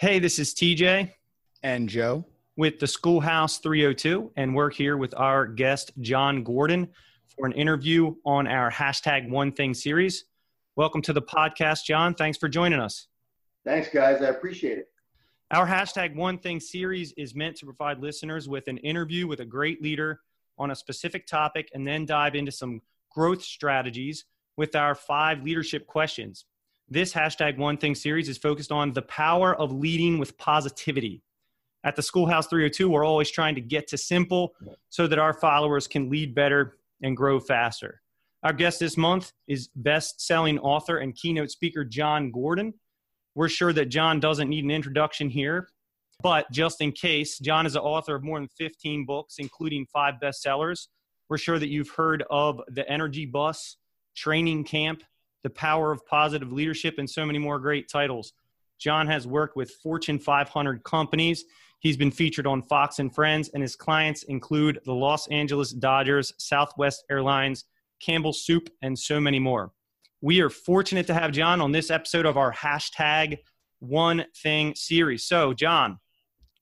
Hey, this is TJ and Joe with the Schoolhouse 302, and we're here with our guest, Jon Gordon, for an interview on our hashtag One Thing series. Welcome to the podcast, Jon. Thanks for joining us. Thanks, guys. I appreciate it. Our hashtag One Thing series is meant to provide listeners with an interview with a great leader on a specific topic and then dive into some growth strategies with our five leadership questions. This hashtag One Thing series is focused on the power of leading with positivity. At the Schoolhouse 302, we're always trying to get to simple so that our followers can lead better and grow faster. Our guest this month is best selling author and keynote speaker Jon Gordon. We're sure that Jon doesn't need an introduction here, but just in case, Jon is the author of more than 15 books, including five bestsellers. We're sure that you've heard of The Energy Bus, Training Camp, the Power of Positive Leadership, and so many more great titles. Jon has worked with Fortune 500 companies. He's been featured on Fox and Friends, and his clients include the Los Angeles Dodgers, Southwest Airlines, Campbell Soup, and so many more. We are fortunate to have Jon on this episode of our hashtag One Thing series. So, Jon,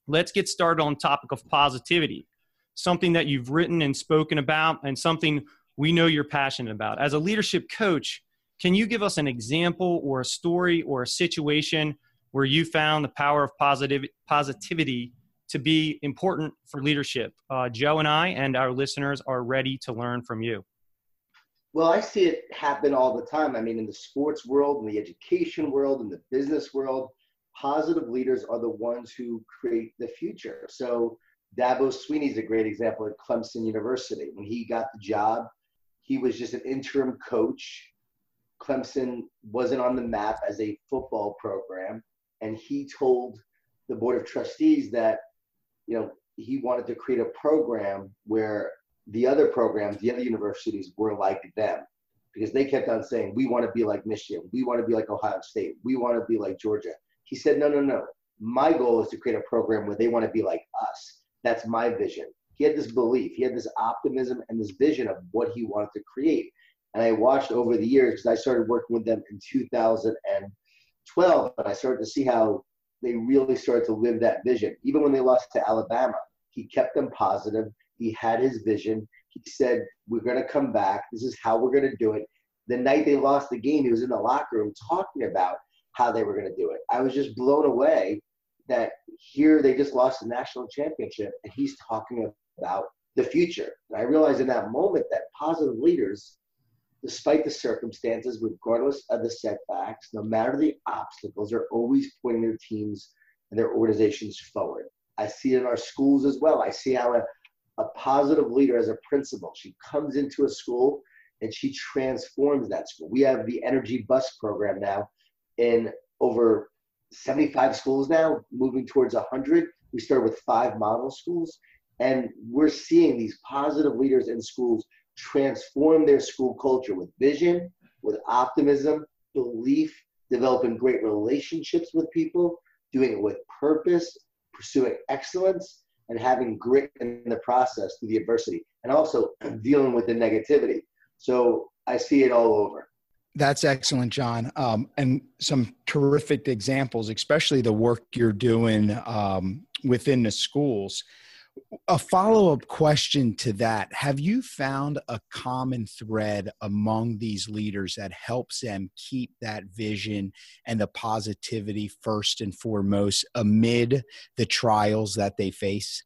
let's get started on topic of positivity, something that you've written and spoken about, and something we know you're passionate about. As a leadership coach, can you give us an example or a story or a situation where you found the power of positive, positivity to be important for leadership? Uh, Joe and I and our listeners are ready to learn from you. Well, I see it happen all the time. I mean, in the sports world, in the education world, in the business world, positive leaders are the ones who create the future. So, Dabo Swinney is a great example at Clemson University. When he got the job, he was just an interim coach Clemson wasn't on the map as a football program, and he told the board of trustees that you know he wanted to create a program where the other programs, the other universities were like them, because they kept on saying we want to be like Michigan, we want to be like Ohio State, we want to be like Georgia. He said, no, no, no. My goal is to create a program where they want to be like us. That's my vision. He had this belief, he had this optimism and this vision of what he wanted to create. And I watched over the years because I started working with them in 2012, and I started to see how they really started to live that vision. Even when they lost to Alabama, he kept them positive. He had his vision. He said, We're going to come back. This is how we're going to do it. The night they lost the game, he was in the locker room talking about how they were going to do it. I was just blown away that here they just lost the national championship and he's talking about the future. And I realized in that moment that positive leaders despite the circumstances, regardless of the setbacks, no matter the obstacles, are always pointing their teams and their organizations forward. I see it in our schools as well. I see how a, a positive leader as a principal, she comes into a school and she transforms that school. We have the Energy Bus program now in over 75 schools now, moving towards 100. We started with five model schools, and we're seeing these positive leaders in schools transform their school culture with vision, with optimism, belief, developing great relationships with people, doing it with purpose, pursuing excellence, and having grit in the process through the adversity, and also dealing with the negativity. So I see it all over. That's excellent, Jon. Um, and some terrific examples, especially the work you're doing um, within the schools a follow up question to that Have you found a common thread among these leaders that helps them keep that vision and the positivity first and foremost amid the trials that they face?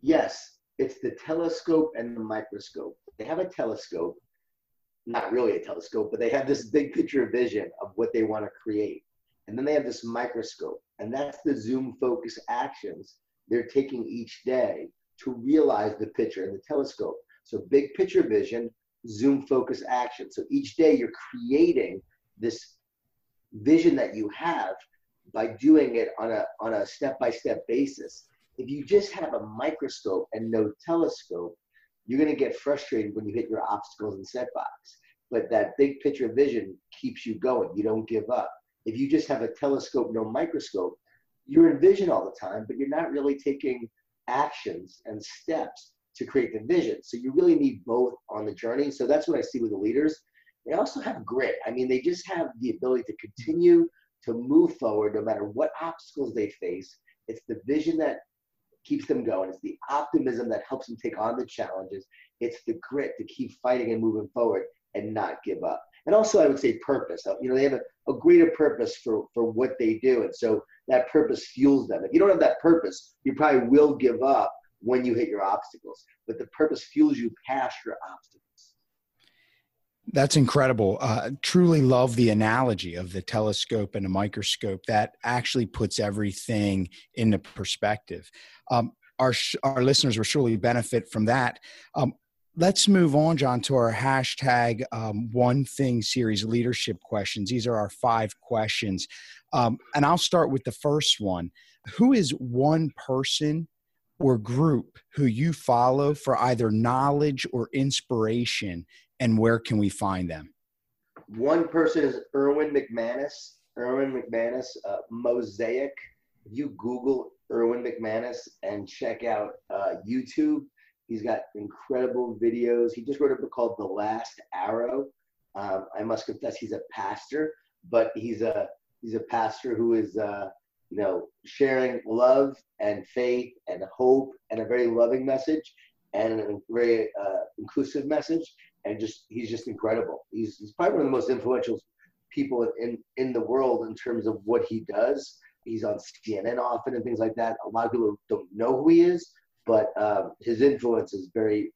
Yes, it's the telescope and the microscope. They have a telescope, not really a telescope, but they have this big picture vision of what they want to create. And then they have this microscope, and that's the zoom focus actions they're taking each day to realize the picture in the telescope. So big picture vision, zoom focus action. So each day you're creating this vision that you have by doing it on a on a step-by-step basis. If you just have a microscope and no telescope, you're going to get frustrated when you hit your obstacles and setbacks. But that big picture vision keeps you going. You don't give up. If you just have a telescope, no microscope, you're in vision all the time, but you're not really taking actions and steps to create the vision. So you really need both on the journey. So that's what I see with the leaders. They also have grit. I mean, they just have the ability to continue to move forward no matter what obstacles they face. It's the vision that keeps them going. It's the optimism that helps them take on the challenges. It's the grit to keep fighting and moving forward and not give up. And also, I would say purpose. You know, they have a, a greater purpose for, for what they do. And so that purpose fuels them. If you don't have that purpose, you probably will give up when you hit your obstacles. But the purpose fuels you past your obstacles. That's incredible. Uh, truly love the analogy of the telescope and a microscope. That actually puts everything into perspective. Um, our our listeners will surely benefit from that. Um, let's move on, Jon, to our hashtag um, one thing series leadership questions. These are our five questions, um, and I'll start with the first one. Who is one person or group who you follow for either knowledge or inspiration and where can we find them? One person is Erwin McManus. Erwin McManus, uh, Mosaic. If you Google Erwin McManus and check out uh, YouTube, he's got incredible videos. He just wrote a book called The Last Arrow. Um, I must confess, he's a pastor, but he's a he's a pastor who is uh, you know sharing love and faith and hope and a very loving message and a very uh, inclusive message and just he's just incredible. He's, he's probably one of the most influential people in in the world in terms of what he does. He's on CNN often and things like that. A lot of people don't know who he is, but um, his influence is very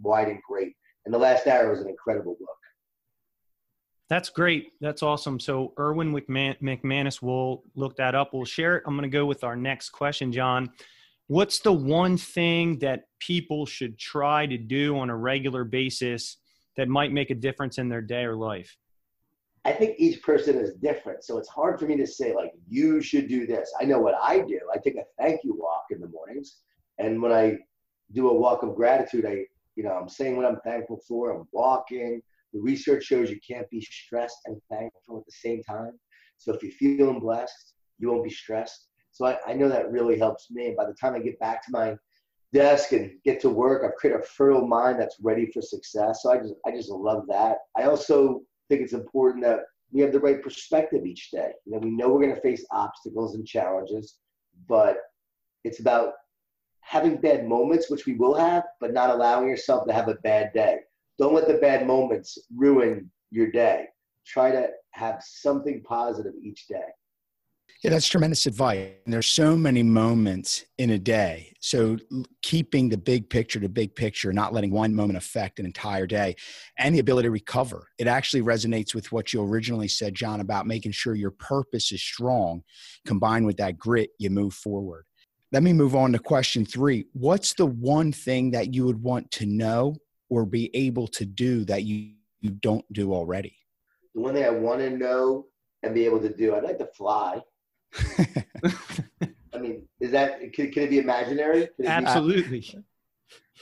wide and great. And The Last Arrow is an incredible book. That's great. That's awesome. So Erwin McMan- McManus, we'll look that up. We'll share it. I'm going to go with our next question, Jon. What's the one thing that people should try to do on a regular basis that might make a difference in their day or life? I think each person is different. So it's hard for me to say, like, you should do this. I know what I do. I take a thank you walk in the mornings. And when I do a walk of gratitude, I, you know, I'm saying what I'm thankful for. I'm walking. The research shows you can't be stressed and thankful at the same time. So if you're feeling blessed, you won't be stressed. So I, I know that really helps me. And by the time I get back to my desk and get to work. I've created a fertile mind that's ready for success. So I just I just love that. I also think it's important that we have the right perspective each day. You know, we know we're going to face obstacles and challenges, but it's about having bad moments, which we will have, but not allowing yourself to have a bad day. Don't let the bad moments ruin your day. Try to have something positive each day. Yeah, that's tremendous advice. And there's so many moments in a day. So keeping the big picture to big picture, not letting one moment affect an entire day, and the ability to recover. It actually resonates with what you originally said, Jon, about making sure your purpose is strong. Combined with that grit, you move forward. Let me move on to question three. What's the one thing that you would want to know or be able to do that you, you don't do already? The one thing I want to know and be able to do, I'd like to fly. I mean, is that can, can it be imaginary? It Absolutely. Be,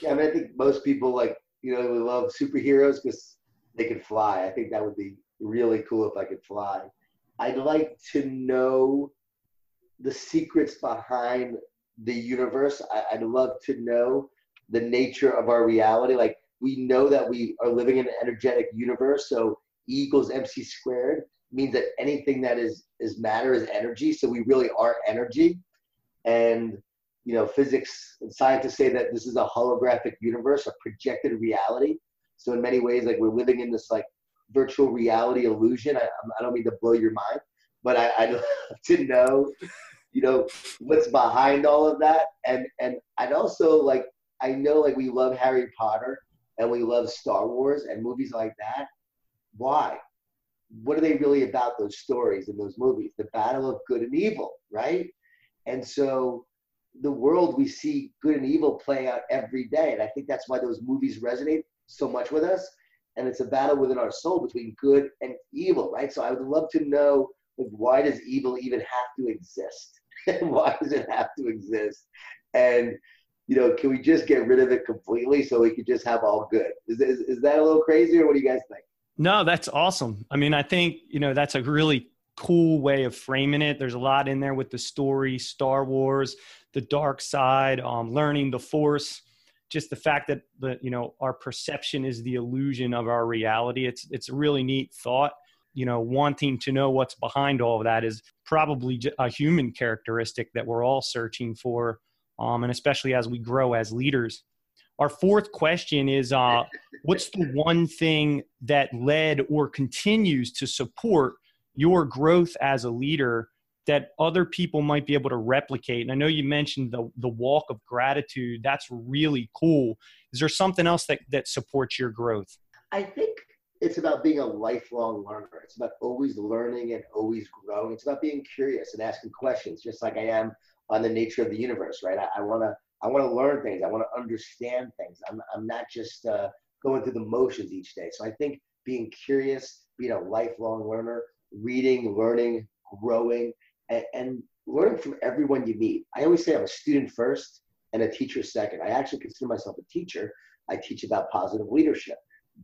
yeah, I mean, I think most people like you know we love superheroes because they can fly. I think that would be really cool if I could fly. I'd like to know the secrets behind the universe. I, would love to know the nature of our reality. Like we know that we are living in an energetic universe, so E equals MC squared means that anything that is is matter is energy. So we really are energy, and you know, physics and scientists say that this is a holographic universe, a projected reality. So in many ways, like we're living in this like virtual reality illusion. I, I don't mean to blow your mind, but I, I'd love to know, you know, what's behind all of that. And and I'd also like I know like we love Harry Potter and we love Star Wars and movies like that. Why? what are they really about those stories and those movies the battle of good and evil right and so the world we see good and evil play out every day and i think that's why those movies resonate so much with us and it's a battle within our soul between good and evil right so i would love to know like, why does evil even have to exist why does it have to exist and you know can we just get rid of it completely so we could just have all good is, is, is that a little crazy or what do you guys think no, that's awesome. I mean, I think, you know, that's a really cool way of framing it. There's a lot in there with the story, Star Wars, the dark side, um, learning the force, just the fact that the, you know, our perception is the illusion of our reality. It's, it's a really neat thought. You know wanting to know what's behind all of that is probably a human characteristic that we're all searching for um, and especially as we grow as leaders. Our fourth question is uh, what's the one thing that led or continues to support your growth as a leader that other people might be able to replicate? And i know you mentioned the, the walk of gratitude. That's really cool. Is there something else that, that supports your growth? I think it's about being a lifelong learner. It's about always learning and always growing. It's about being curious and asking questions, just like I am on the nature of the universe, right? I, want to I want to learn things. I want to understand things. I'm I'm not just uh, going through the motions each day. So I think being curious, being a lifelong learner, reading, learning, growing, and, and learning from everyone you meet. I always say I'm a student first and a teacher second. I actually consider myself a teacher. I teach about positive leadership.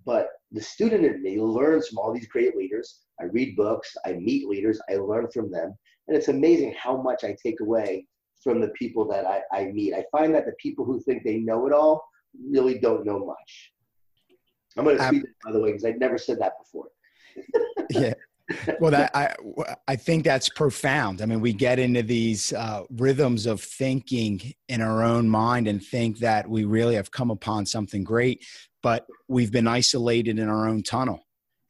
But the student in me learns from all these great leaders. I read books, I meet leaders, I learn from them. And it's amazing how much I take away from the people that I, I meet. I find that the people who think they know it all really don't know much. I'm going to speak, by the way, because I'd never said that before. yeah. Well, that I I think that's profound. I mean, we get into these uh, rhythms of thinking in our own mind and think that we really have come upon something great but we've been isolated in our own tunnel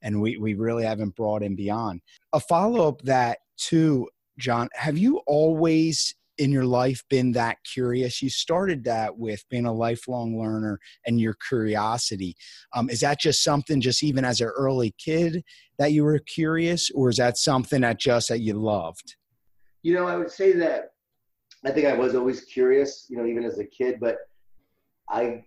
and we, we really haven't brought in beyond. A follow up that too, Jon, have you always in your life been that curious? You started that with being a lifelong learner and your curiosity. Um, is that just something, just even as an early kid, that you were curious, or is that something that just that you loved? You know, I would say that I think I was always curious, you know, even as a kid, but I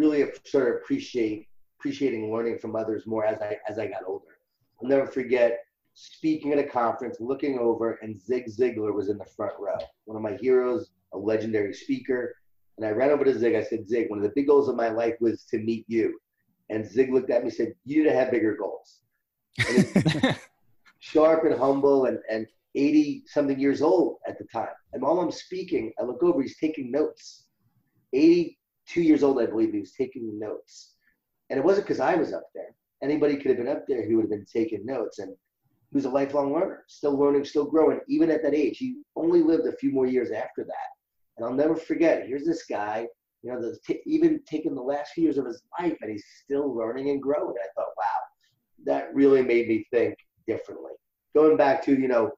really started appreciate appreciating learning from others more as I as I got older. I'll never forget speaking at a conference, looking over, and Zig Ziglar was in the front row. One of my heroes, a legendary speaker. And I ran over to Zig. I said, Zig, one of the big goals of my life was to meet you. And Zig looked at me and said, You need to have bigger goals. sharp and humble and, and 80 something years old at the time. And while I'm speaking, I look over, he's taking notes. 80 two years old, I believe, he was taking notes. And it wasn't because I was up there. Anybody could have been up there who would have been taking notes. And he was a lifelong learner, still learning, still growing, even at that age. He only lived a few more years after that. And I'll never forget, here's this guy, you know, t- even taking the last few years of his life, and he's still learning and growing. I thought, wow, that really made me think differently. Going back to, you know,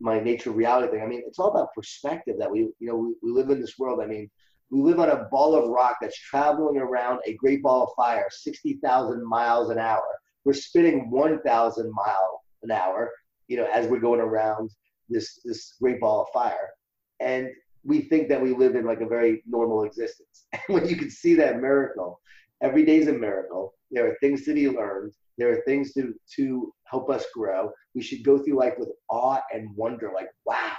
my nature reality thing, I mean, it's all about perspective that we, you know, we, we live in this world. I mean, we live on a ball of rock that's traveling around a great ball of fire, 60,000 miles an hour. We're spinning 1,000 mile an hour, you know, as we're going around this this great ball of fire, and we think that we live in like a very normal existence. And when you can see that miracle, every day is a miracle. There are things to be learned. There are things to to help us grow. We should go through life with awe and wonder, like, wow,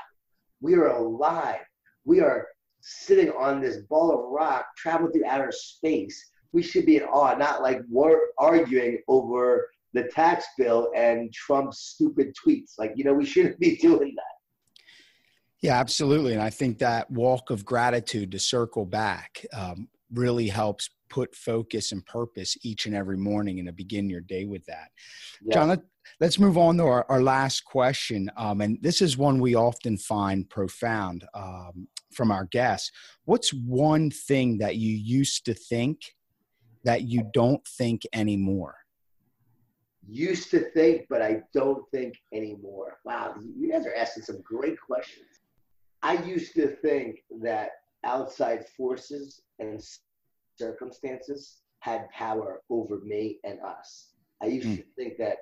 we are alive. We are sitting on this ball of rock, traveling through outer space, we should be in awe, not like we're arguing over the tax bill and Trump's stupid tweets. Like, you know, we shouldn't be doing that. Yeah, absolutely. And I think that walk of gratitude to circle back um, really helps put focus and purpose each and every morning and to begin your day with that. Yeah. Jon, let, us move on to our, our last question. Um, and this is one we often find profound um, from our guests. What's one thing that you used to think that you don't think anymore? Used to think, but I don't think anymore. Wow, you guys are asking some great questions. I used to think that outside forces and circumstances had power over me and us. I used mm. to think that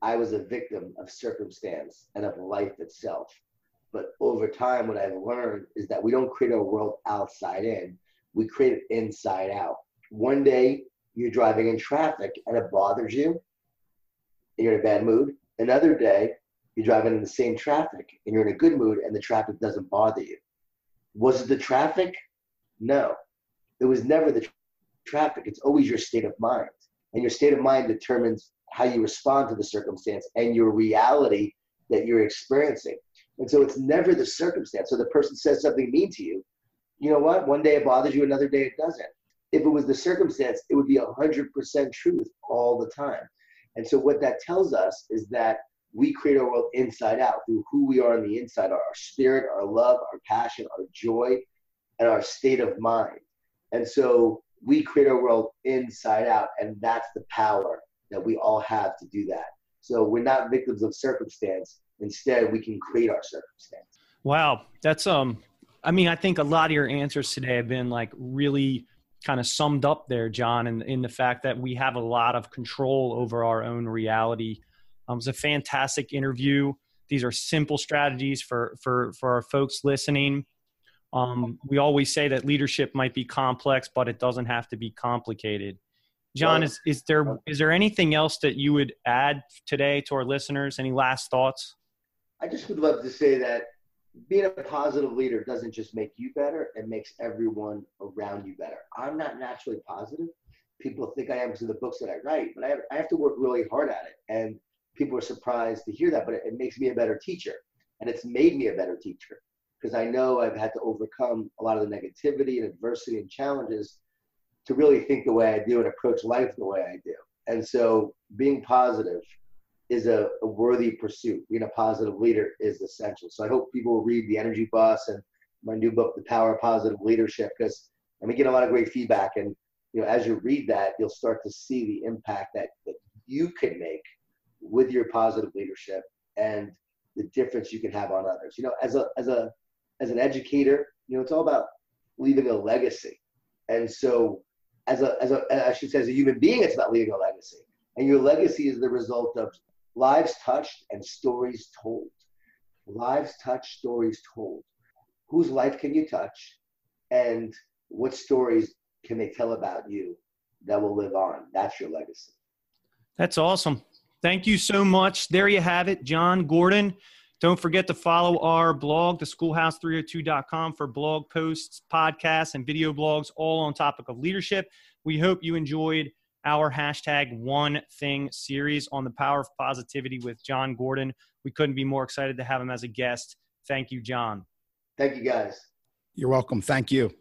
I was a victim of circumstance and of life itself. But over time, what I've learned is that we don't create our world outside in, we create it inside out. One day, you're driving in traffic and it bothers you, and you're in a bad mood. Another day, you're driving in the same traffic and you're in a good mood and the traffic doesn't bother you. Was it the traffic? No. It was never the traffic. It's always your state of mind. And your state of mind determines how you respond to the circumstance and your reality that you're experiencing. And so it's never the circumstance. So the person says something mean to you. You know what? One day it bothers you, another day it doesn't. If it was the circumstance, it would be 100% truth all the time. And so what that tells us is that we create our world inside out through who we are on the inside, our spirit, our love, our passion, our joy, and our state of mind. And so we create our world inside out, and that's the power that we all have to do that. So we're not victims of circumstance. Instead, we can create our circumstance. Wow, that's um. I mean, I think a lot of your answers today have been like really kind of summed up there, Jon, in, in the fact that we have a lot of control over our own reality. Um, it was a fantastic interview. These are simple strategies for for for our folks listening. Um, we always say that leadership might be complex, but it doesn't have to be complicated. Jon, is, is there is there anything else that you would add today to our listeners? Any last thoughts? I just would love to say that being a positive leader doesn't just make you better, it makes everyone around you better. I'm not naturally positive. People think I am because of the books that I write, but I have, I have to work really hard at it. And people are surprised to hear that, but it, it makes me a better teacher. And it's made me a better teacher because I know I've had to overcome a lot of the negativity and adversity and challenges to really think the way I do and approach life the way I do. And so being positive is a, a, worthy pursuit. Being a positive leader is essential. So I hope people will read The Energy Bus and my new book, The Power of Positive Leadership, because and we get a lot of great feedback. And you know, as you read that, you'll start to see the impact that, that you can make with your positive leadership and the difference you can have on others. You know, as a as a as an educator, you know, it's all about leaving a legacy. And so as a as a I should say as a human being, it's about leaving a legacy. And your legacy is the result of lives touched and stories told. Lives touched, stories told. Whose life can you touch? And what stories can they tell about you that will live on? That's your legacy. That's awesome. Thank you so much. There you have it, Jon Gordon. Don't forget to follow our blog, theschoolhouse302.com, for blog posts, podcasts, and video blogs, all on topic of leadership. We hope you enjoyed our hashtag one thing series on the power of positivity with Jon Gordon. We couldn't be more excited to have him as a guest. Thank you, Jon. Thank you, guys. You're welcome. Thank you.